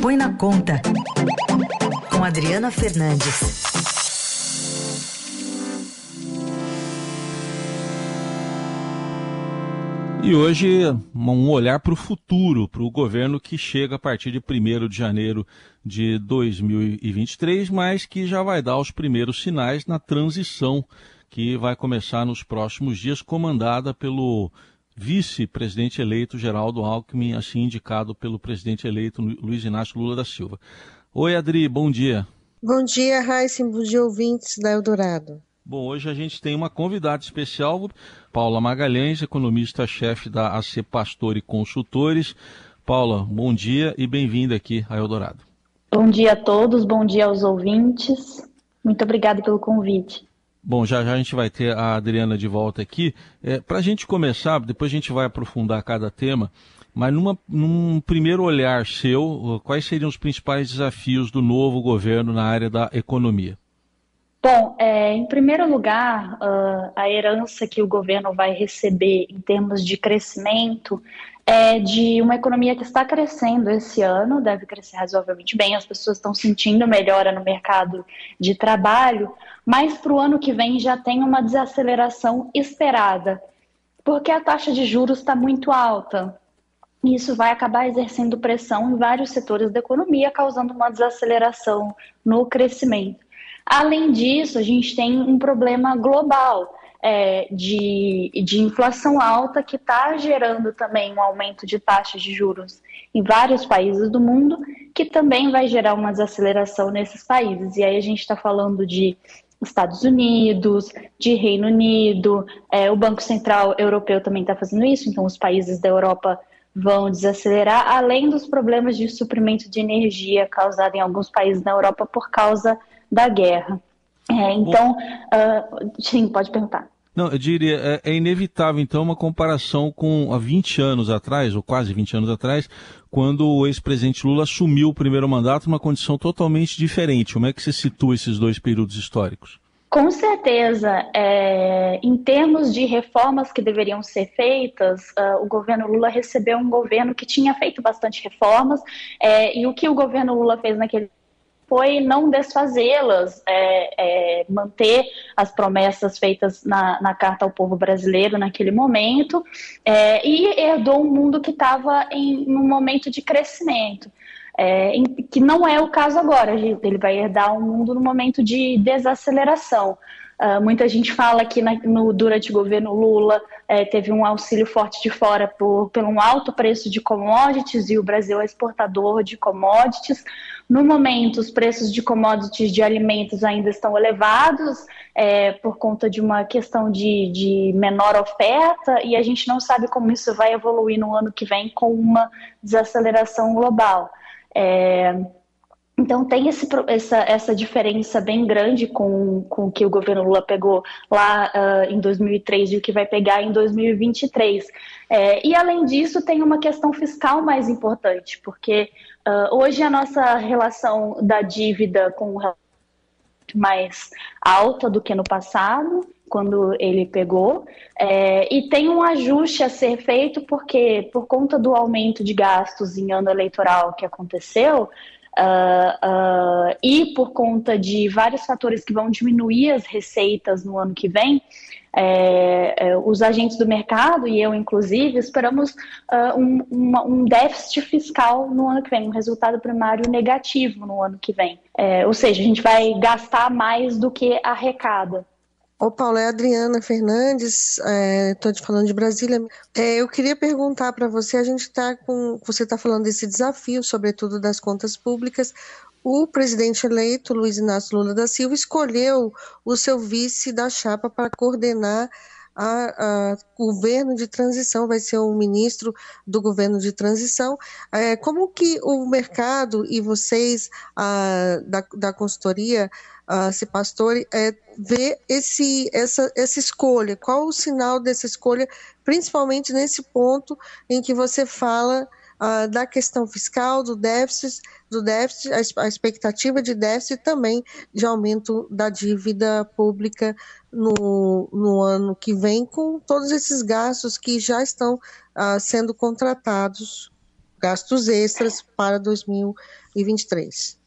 Põe na Conta, com Adriana Fernandes. E hoje, um olhar para o futuro, para o governo que chega a partir de 1 de janeiro de 2023, mas que já vai dar os primeiros sinais na transição que vai começar nos próximos dias, comandada pelo vice-presidente eleito Geraldo Alckmin, assim indicado pelo presidente eleito Luiz Inácio Lula da Silva. Oi, Adri, bom dia. Bom dia, Raíssa, bom dia, ouvintes da Eldorado. Bom, hoje a gente tem uma convidada especial, Paula Magalhães, economista-chefe da AC Pastor e Consultores. Paula, bom dia e bem-vinda aqui a Eldorado. Bom dia a todos, bom dia aos ouvintes. Muito obrigada pelo convite. Bom, já já a gente vai ter a Adriana de volta aqui. É, Para a gente começar, depois a gente vai aprofundar cada tema, mas numa, num primeiro olhar seu, quais seriam os principais desafios do novo governo na área da economia? Bom, é, em primeiro lugar, uh, a herança que o governo vai receber em termos de crescimento é de uma economia que está crescendo esse ano, deve crescer razoavelmente bem, as pessoas estão sentindo melhora no mercado de trabalho, mas para o ano que vem já tem uma desaceleração esperada, porque a taxa de juros está muito alta. E isso vai acabar exercendo pressão em vários setores da economia, causando uma desaceleração no crescimento. Além disso, a gente tem um problema global é, de, de inflação alta que está gerando também um aumento de taxas de juros em vários países do mundo, que também vai gerar uma desaceleração nesses países. E aí a gente está falando de Estados Unidos, de Reino Unido, é, o Banco Central Europeu também está fazendo isso, então os países da Europa vão desacelerar, além dos problemas de suprimento de energia causados em alguns países da Europa por causa da guerra. É, então, uh, sim, pode perguntar. Não, eu diria, é, é, inevitável, então, uma comparação com há 20 anos atrás, ou quase 20 anos atrás, quando o ex-presidente Lula assumiu o primeiro mandato numa condição totalmente diferente. Como é que você situa esses dois períodos históricos? Com certeza, é, em termos de reformas que deveriam ser feitas, uh, o governo Lula recebeu um governo que tinha feito bastante reformas, é, e o que o governo Lula fez naquele foi não desfazê-las, é, é, manter as promessas feitas na, na, Carta ao Povo Brasileiro naquele momento, é, e herdou um mundo que estava em um momento de crescimento. É, em, que não é o caso agora, ele vai herdar um mundo no momento de desaceleração. Uh, muita gente fala que na, no, durante o governo Lula é, teve um auxílio forte de fora por, pelo um alto preço de commodities e o Brasil é exportador de commodities. No momento, os preços de commodities de alimentos ainda estão elevados é, por conta de uma questão de, de menor oferta e a gente não sabe como isso vai evoluir no ano que vem com uma desaceleração global. É, então tem esse, essa, essa diferença bem grande com, com o que o governo Lula pegou lá uh, em 2003 e o que vai pegar em 2023. É, e além disso, tem uma questão fiscal mais importante, porque uh, hoje a nossa relação da dívida com o mais alta do que no passado, quando ele pegou, é, e tem um ajuste a ser feito porque, por conta do aumento de gastos em ano eleitoral que aconteceu, Uh, e por conta de vários fatores que vão diminuir as receitas no ano que vem, é, é, os agentes do mercado, e eu inclusive, esperamos uh, um, uma, um, déficit fiscal no ano que vem, um resultado primário negativo no ano que vem. É, ou seja, a gente vai gastar mais do que arrecada. Ô Paulo, é Adriana Fernandes, estou é, te falando de Brasília. É, eu queria perguntar para você, a gente está com, você está falando desse desafio, sobretudo das contas públicas. O presidente eleito, Luiz Inácio Lula da Silva, escolheu o seu vice da chapa para coordenar a, governo de transição, vai ser o ministro do governo de transição. É, como que o mercado e vocês a, da, da consultoria se Pastore, é, ver esse, essa, essa escolha, qual o sinal dessa escolha, principalmente nesse ponto em que você fala uh, da questão fiscal, do déficit, do déficit, a, a expectativa de déficit também de aumento da dívida pública no, no ano que vem, com todos esses gastos que já estão uh, sendo contratados gastos extras para 2023.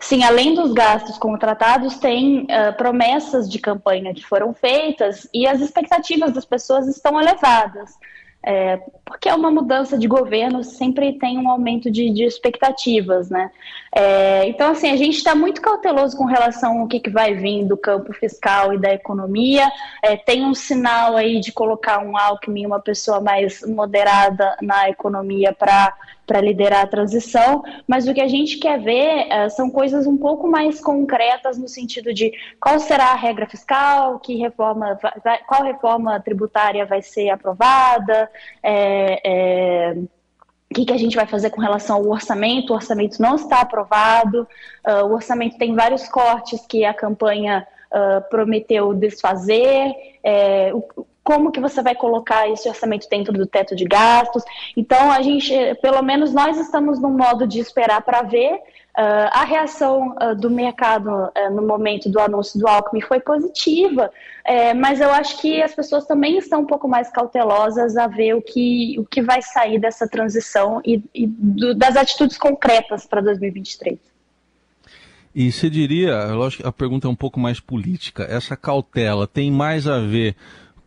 Sim, além dos gastos contratados, tem uh, promessas de campanha que foram feitas e as expectativas das pessoas estão elevadas. É, porque é uma mudança de governo, sempre tem um aumento de, de expectativas, né? É, então, assim, a gente está muito cauteloso com relação ao que, que vai vir do campo fiscal e da economia. É, tem um sinal aí de colocar um Alckmin, uma pessoa mais moderada na economia para para liderar a transição, mas o que a gente quer ver uh, são coisas um pouco mais concretas no sentido de qual será a regra fiscal, que reforma, vai, qual reforma tributária vai ser aprovada, é, é, o que, que, a gente vai fazer com relação ao orçamento? O orçamento não está aprovado, uh, o orçamento tem vários cortes que a campanha uh, prometeu desfazer. É, o, como que você vai colocar esse orçamento dentro do teto de gastos. Então, a gente, pelo menos nós estamos num modo de esperar para ver. Uh, a reação uh, do mercado uh, no momento do anúncio do Alckmin foi positiva, é, mas eu acho que as pessoas também estão um pouco mais cautelosas a ver o que, o que vai sair dessa transição e, e do, das atitudes concretas para 2023. E você diria, lógico, a pergunta é um pouco mais política, essa cautela tem mais a ver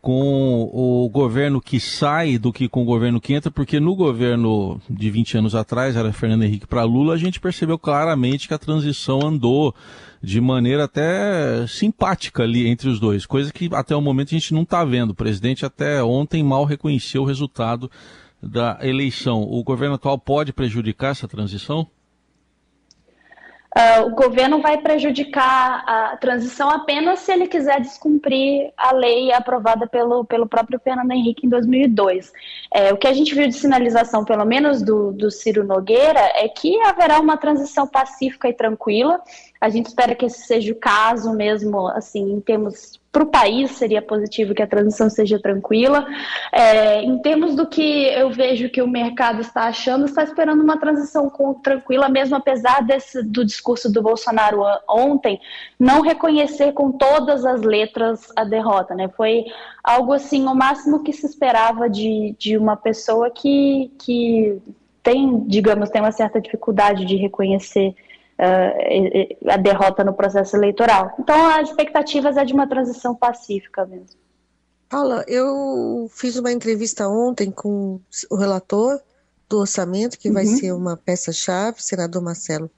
com o governo que sai do que com o governo que entra, porque no governo de 20 anos atrás, era Fernando Henrique para Lula, a gente percebeu claramente que a transição andou de maneira até simpática ali entre os dois, coisa que até o momento a gente não está vendo. O presidente até ontem mal reconheceu o resultado da eleição. O governo atual pode prejudicar essa transição? Uh, o governo vai prejudicar a transição apenas se ele quiser descumprir a lei aprovada pelo, pelo próprio Fernando Henrique em 2002. É, o que a gente viu de sinalização, pelo menos do, do Ciro Nogueira, é que haverá uma transição pacífica e tranquila. A gente espera que esse seja o caso mesmo, assim, em termos para o país seria positivo que a transição seja tranquila. É, em termos do que eu vejo que o mercado está achando, está esperando uma transição com, tranquila, mesmo apesar desse, do discurso do Bolsonaro ontem, não reconhecer com todas as letras a derrota. Né? Foi algo assim, o máximo que se esperava de, de uma pessoa que, que tem, digamos, tem uma certa dificuldade de reconhecer uh, a derrota no processo eleitoral. Então, as expectativas é de uma transição pacífica mesmo. Paula, eu fiz uma entrevista ontem com o relator do orçamento, que uhum. vai ser uma peça-chave, senador Marcelo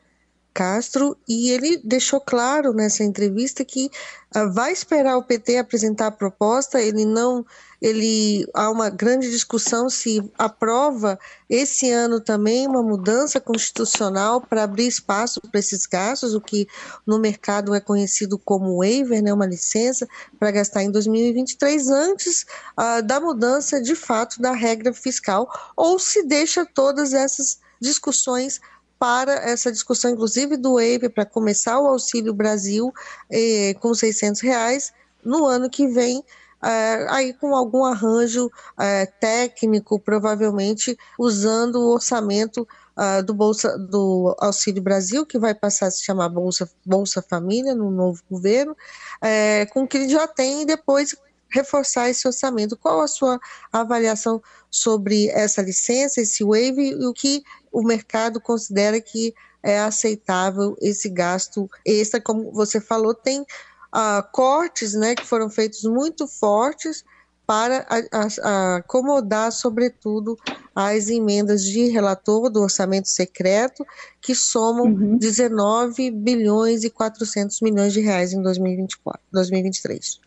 Castro, e ele deixou claro nessa entrevista que uh, vai esperar o PT apresentar a proposta, ele não, ele há uma grande discussão se aprova esse ano também uma mudança constitucional para abrir espaço para esses gastos, o que no mercado é conhecido como waiver, né, uma licença para gastar em 2023 antes uh, da mudança de fato da regra fiscal, ou se deixa todas essas discussões para essa discussão, inclusive do EIP, para começar o Auxílio Brasil eh, com 600 reais no ano que vem, eh, aí com algum arranjo eh, técnico, provavelmente usando o orçamento uh, do, Bolsa, do Auxílio Brasil, que vai passar a se chamar Bolsa, Bolsa Família no novo governo, eh, com o que ele já tem e depois reforçar esse orçamento. Qual a sua avaliação sobre essa licença, esse waive e o que o mercado considera que é aceitável esse gasto extra, como você falou, tem uh, cortes né, que foram feitos muito fortes para acomodar, sobretudo, as emendas de relator do orçamento secreto, que somam uhum. 19 bilhões e 400 milhões de reais em 2024, 2023.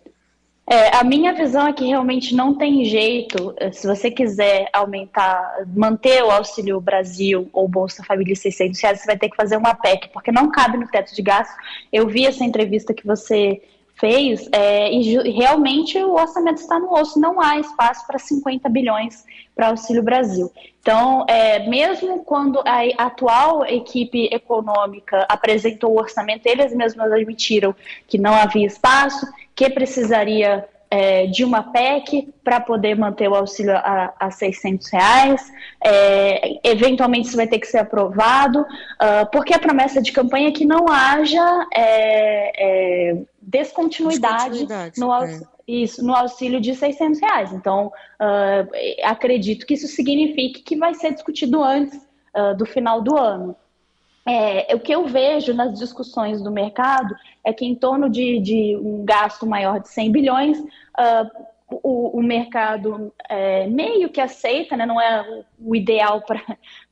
É, a minha visão é que realmente não tem jeito, eh, se você quiser aumentar, manter o Auxílio Brasil ou Bolsa Família 600 reais, você vai ter que fazer uma PEC, porque não cabe no teto de gasto. Eu vi essa entrevista que você fez é, e realmente o orçamento está no osso, não há espaço para 50 bilhões para Auxílio Brasil. Então, é, mesmo quando a atual equipe econômica apresentou o orçamento, eles mesmos admitiram que não havia espaço, que precisaria é, de uma PEC para poder manter o auxílio a, a 600 reais. É, eventualmente isso vai ter que ser aprovado, uh, porque a promessa de campanha é que não haja é, é descontinuidade, descontinuidade, no, é. isso, no auxílio de 600 reais. Então, uh, acredito que isso signifique que vai ser discutido antes uh, do final do ano. É, o que eu vejo nas discussões do mercado é que em torno de, de um gasto maior de 100 bilhões, uh, o, o, mercado é, meio que aceita, né? não é o ideal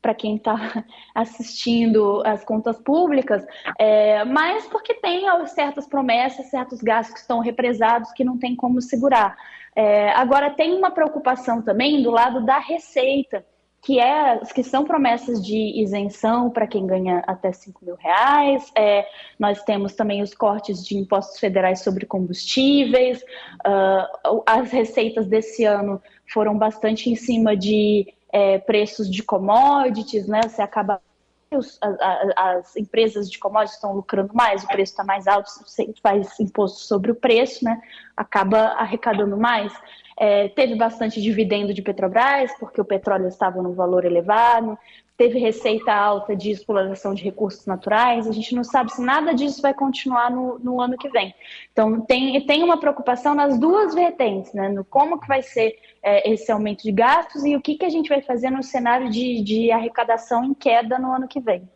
para quem está assistindo as contas públicas, é, mas porque tem certas promessas, certos gastos que estão represados que não tem como segurar. É, agora, tem uma preocupação também do lado da receita que, é, que são promessas de isenção para quem ganha até 5 mil reais. É, nós temos também os cortes de impostos federais sobre combustíveis. Uh, as receitas desse ano foram bastante em cima de é, preços de commodities, né? Você acaba as, as, empresas de commodities estão lucrando mais, o preço está mais alto, você faz imposto sobre o preço, né? Acaba arrecadando mais. É, teve bastante dividendo de Petrobras, porque o petróleo estava no valor elevado, teve receita alta de exploração de recursos naturais, a gente não sabe se nada disso vai continuar no, no ano que vem. Então, tem, tem uma preocupação nas duas vertentes, né? no como que vai ser é, esse aumento de gastos e o que, que a gente vai fazer no cenário de, de arrecadação em queda no ano que vem.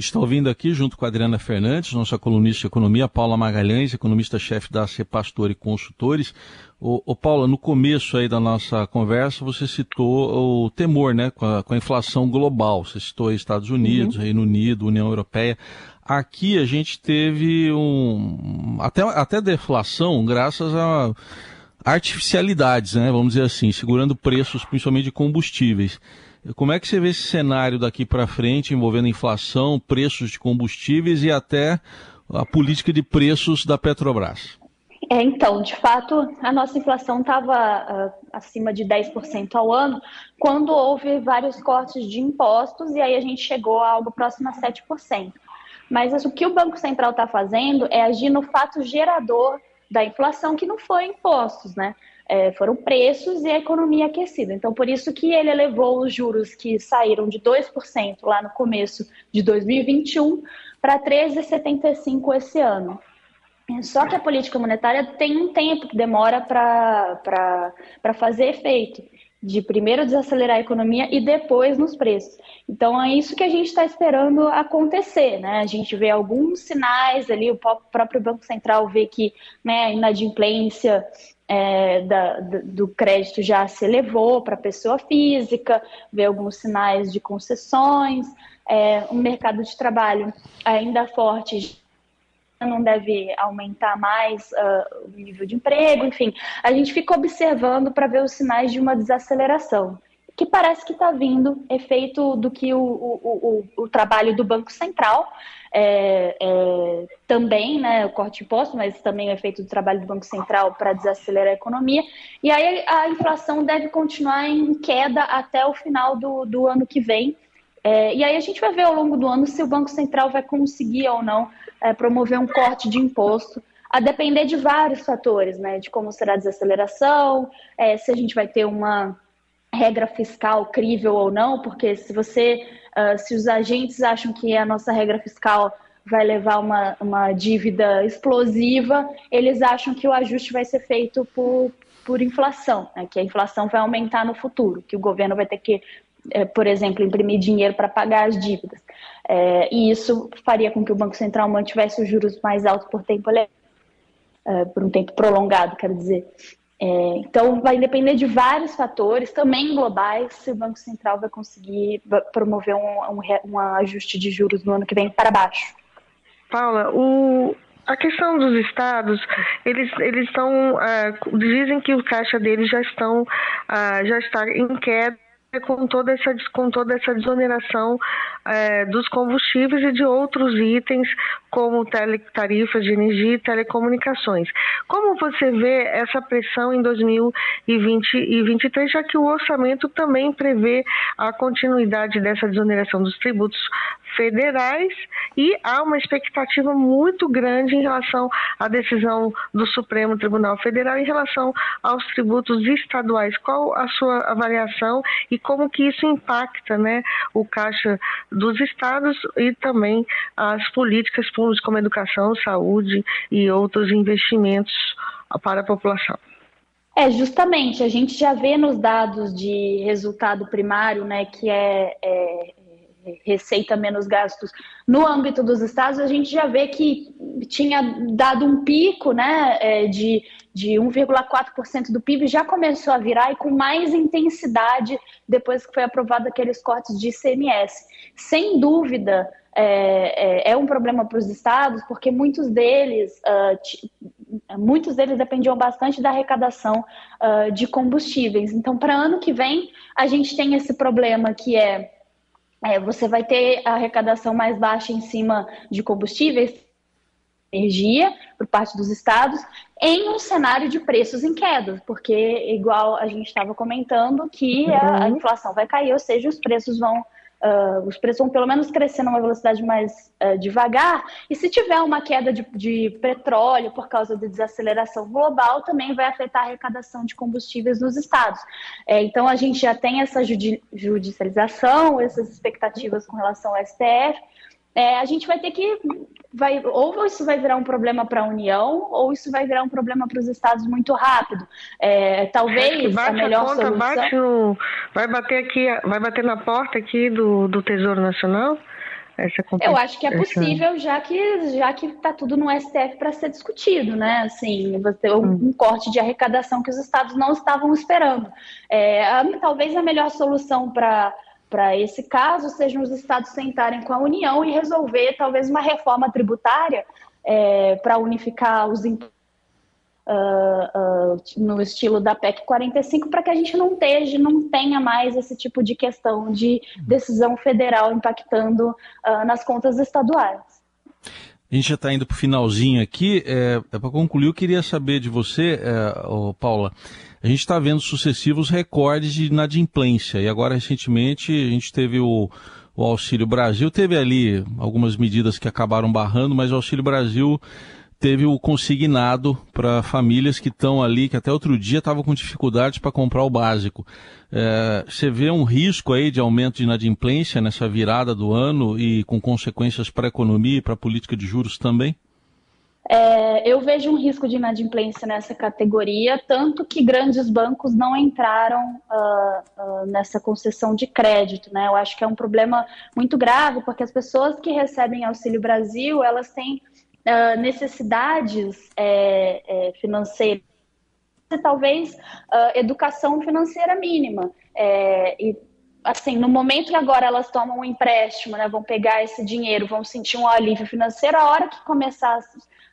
Está ouvindo aqui, junto com a Adriana Fernandes, nossa colunista de economia, Paula Magalhães, economista-chefe da Cepastor e Consultores. O, o, Paula, no começo aí da nossa conversa, você citou o temor né, com, a, com a inflação global. Você citou Estados Unidos, uhum. Reino Unido, União Europeia. Aqui a gente teve um até, até deflação graças a artificialidades, né, vamos dizer assim, segurando preços principalmente de combustíveis. Como é que você vê esse cenário daqui para frente envolvendo inflação, preços de combustíveis e até a política de preços da Petrobras? É, então, de fato, a nossa inflação estava uh, acima de 10% ao ano quando houve vários cortes de impostos e aí a gente chegou a algo próximo a 7%. Mas o que o Banco Central está fazendo é agir no fato gerador da inflação, que não foi impostos, né? É, foram preços e a economia aquecida. Então, por isso que ele elevou os juros que saíram de 2% lá no começo de 2021 para 13,75% esse ano. Só que a política monetária tem um tempo que demora para fazer efeito de primeiro desacelerar a economia e depois nos preços. Então é isso que a gente está esperando acontecer, né? A gente vê alguns sinais ali, o próprio Banco Central vê que né, a inadimplência é, da, do crédito já se elevou para a pessoa física, vê alguns sinais de concessões, é, um mercado de trabalho ainda forte não deve aumentar mais uh, o nível de emprego, enfim, a gente fica observando para ver os sinais de uma desaceleração, que parece que está vindo efeito do que o, o, o, o trabalho do Banco Central é, é, também, né, o corte de imposto, mas também o efeito do trabalho do Banco Central para desacelerar a economia. E aí a inflação deve continuar em queda até o final do, do ano que vem. É, e aí a gente vai ver ao longo do ano se o Banco Central vai conseguir ou não é, promover um corte de imposto, a depender de vários fatores, né, de como será a desaceleração, é, se a gente vai ter uma regra fiscal crível ou não, porque se você Uh, se os agentes acham que a nossa regra fiscal vai levar uma, uma dívida explosiva, eles acham que o ajuste vai ser feito por, por inflação, né? que a inflação vai aumentar no futuro, que o governo vai ter que, é, por exemplo, imprimir dinheiro para pagar as dívidas. É, e isso faria com que o Banco Central mantivesse os juros mais altos por tempo é, por um tempo prolongado, quero dizer. É, então, vai depender de vários fatores, também globais, se o Banco Central vai conseguir promover um, um, um ajuste de juros no ano que vem para baixo. Paula, o, a questão dos estados, eles eles estão uh, dizem que o caixa deles já estão uh, já está em queda com toda essa, com toda essa desoneração é, dos combustíveis e de outros itens, como tarifas de energia e telecomunicações. Como você vê essa pressão em 2023, já que o orçamento também prevê a continuidade dessa desoneração dos tributos federais e há uma expectativa muito grande em relação à decisão do Supremo Tribunal Federal em relação aos tributos estaduais. Qual a sua avaliação e como que isso impacta né, o caixa dos estados e também as políticas públicas como educação, saúde e outros investimentos para a população? É, justamente, a gente já vê nos dados de resultado primário, né, que é, é receita menos gastos no âmbito dos estados, a gente já vê que tinha dado um pico né, é, de, de 1,4% do PIB, já começou a virar e com mais intensidade depois que foi aprovado aqueles cortes de ICMS. Sem dúvida, é, é, é um problema para os estados, porque muitos deles, uh, muitos deles dependiam bastante da arrecadação uh, de combustíveis. Então, para ano que vem, a gente tem esse problema que é, é você vai ter a arrecadação mais baixa em cima de combustíveis, energia por parte dos estados em um cenário de preços em queda, porque igual a gente estava comentando que a, a, uhum. inflação vai cair, ou seja, os preços vão Uh, os preços vão pelo menos crescer numa velocidade mais uh, devagar, e se tiver uma queda de, de, petróleo por causa da desaceleração global, também vai afetar a arrecadação de combustíveis nos estados. É, então, a gente já tem essa judi judicialização, essas expectativas com relação ao STF, é, a gente vai ter que vai ou isso vai virar um problema para a União ou isso vai virar um problema para os estados muito rápido. É, talvez a melhor a conta, solução no, vai bater aqui, vai bater na porta aqui do, do Tesouro Nacional. Eu acho que é possível, já que já que está tudo no STF para ser discutido, né? Assim, você um, hum. um, corte de arrecadação que os estados não estavam esperando. É, a, talvez a melhor solução para para esse caso sejam os estados sentarem com a União e resolver talvez uma reforma tributária é, para unificar os impostos. Uh, uh, no estilo da PEC 45 para que a gente não, não tenha mais esse tipo de questão de decisão federal impactando uh, nas contas estaduais. A gente já está indo para o finalzinho aqui. É, é para concluir, eu queria saber de você, é, Paula a gente está vendo sucessivos recordes de inadimplência. E agora, recentemente, a gente teve o, o Auxílio Brasil, teve ali algumas medidas que acabaram barrando, mas o Auxílio Brasil teve o consignado para famílias que estão ali, que até outro dia estavam com dificuldades para comprar o básico. É, você vê um risco aí de aumento de inadimplência nessa virada do ano e com consequências para a economia e para a política de juros também? É, eu vejo um risco de inadimplência nessa categoria, tanto que grandes bancos não entraram uh, uh, nessa concessão de crédito. Né? Eu acho que é um problema muito grave, porque as pessoas que recebem Auxílio Brasil, elas têm uh, necessidades é, é, financeiras e talvez educação financeira mínima. É, e assim, no momento que agora elas tomam um empréstimo, né, vão pegar esse dinheiro, vão sentir um alívio financeiro, a hora que começar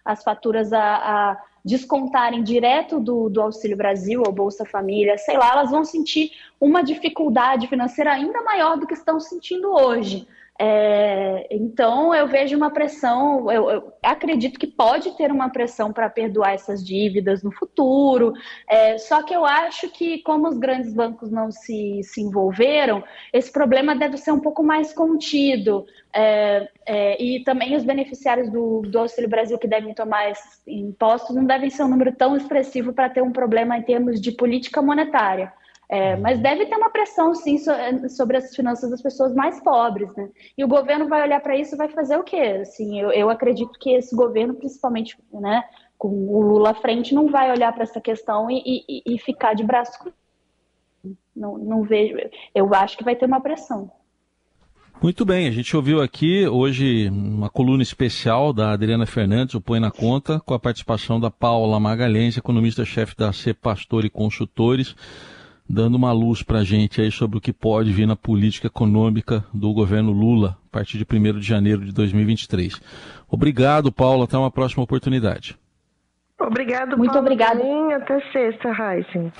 as faturas a, a descontarem direto do, do Auxílio Brasil ou Bolsa Família, sei lá, elas vão sentir uma dificuldade financeira ainda maior do que estão sentindo hoje. É, então, eu vejo uma pressão, eu, eu, acredito que pode ter uma pressão para perdoar essas dívidas no futuro, é, só que eu acho que, como os grandes bancos não se, se envolveram, esse problema deve ser um pouco mais contido. É, é e também os beneficiários do, do Auxílio Brasil que devem tomar esses impostos não devem ser um número tão expressivo para ter um problema em termos de política monetária. É, uhum. mas deve ter uma pressão, sim, sobre as finanças das pessoas mais pobres, né? E o governo vai olhar para isso e vai fazer o quê? Assim, eu, eu acredito que esse governo, principalmente, né, com o Lula à frente, não vai olhar para essa questão e, e, e, ficar de braço não, não vejo. Eu acho que vai ter uma pressão. Muito bem, a gente ouviu aqui hoje uma coluna especial da Adriana Fernandes, o Põe na Conta, com a participação da Paula Magalhães, economista-chefe da C Pastor e Consultores dando uma luz para a gente aí sobre o que pode vir na política econômica do governo Lula a partir de 1 de janeiro de 2023. Obrigado, Paulo. Até uma próxima oportunidade. Obrigado, Muito Paulo. obrigada. Até sexta, Heisen.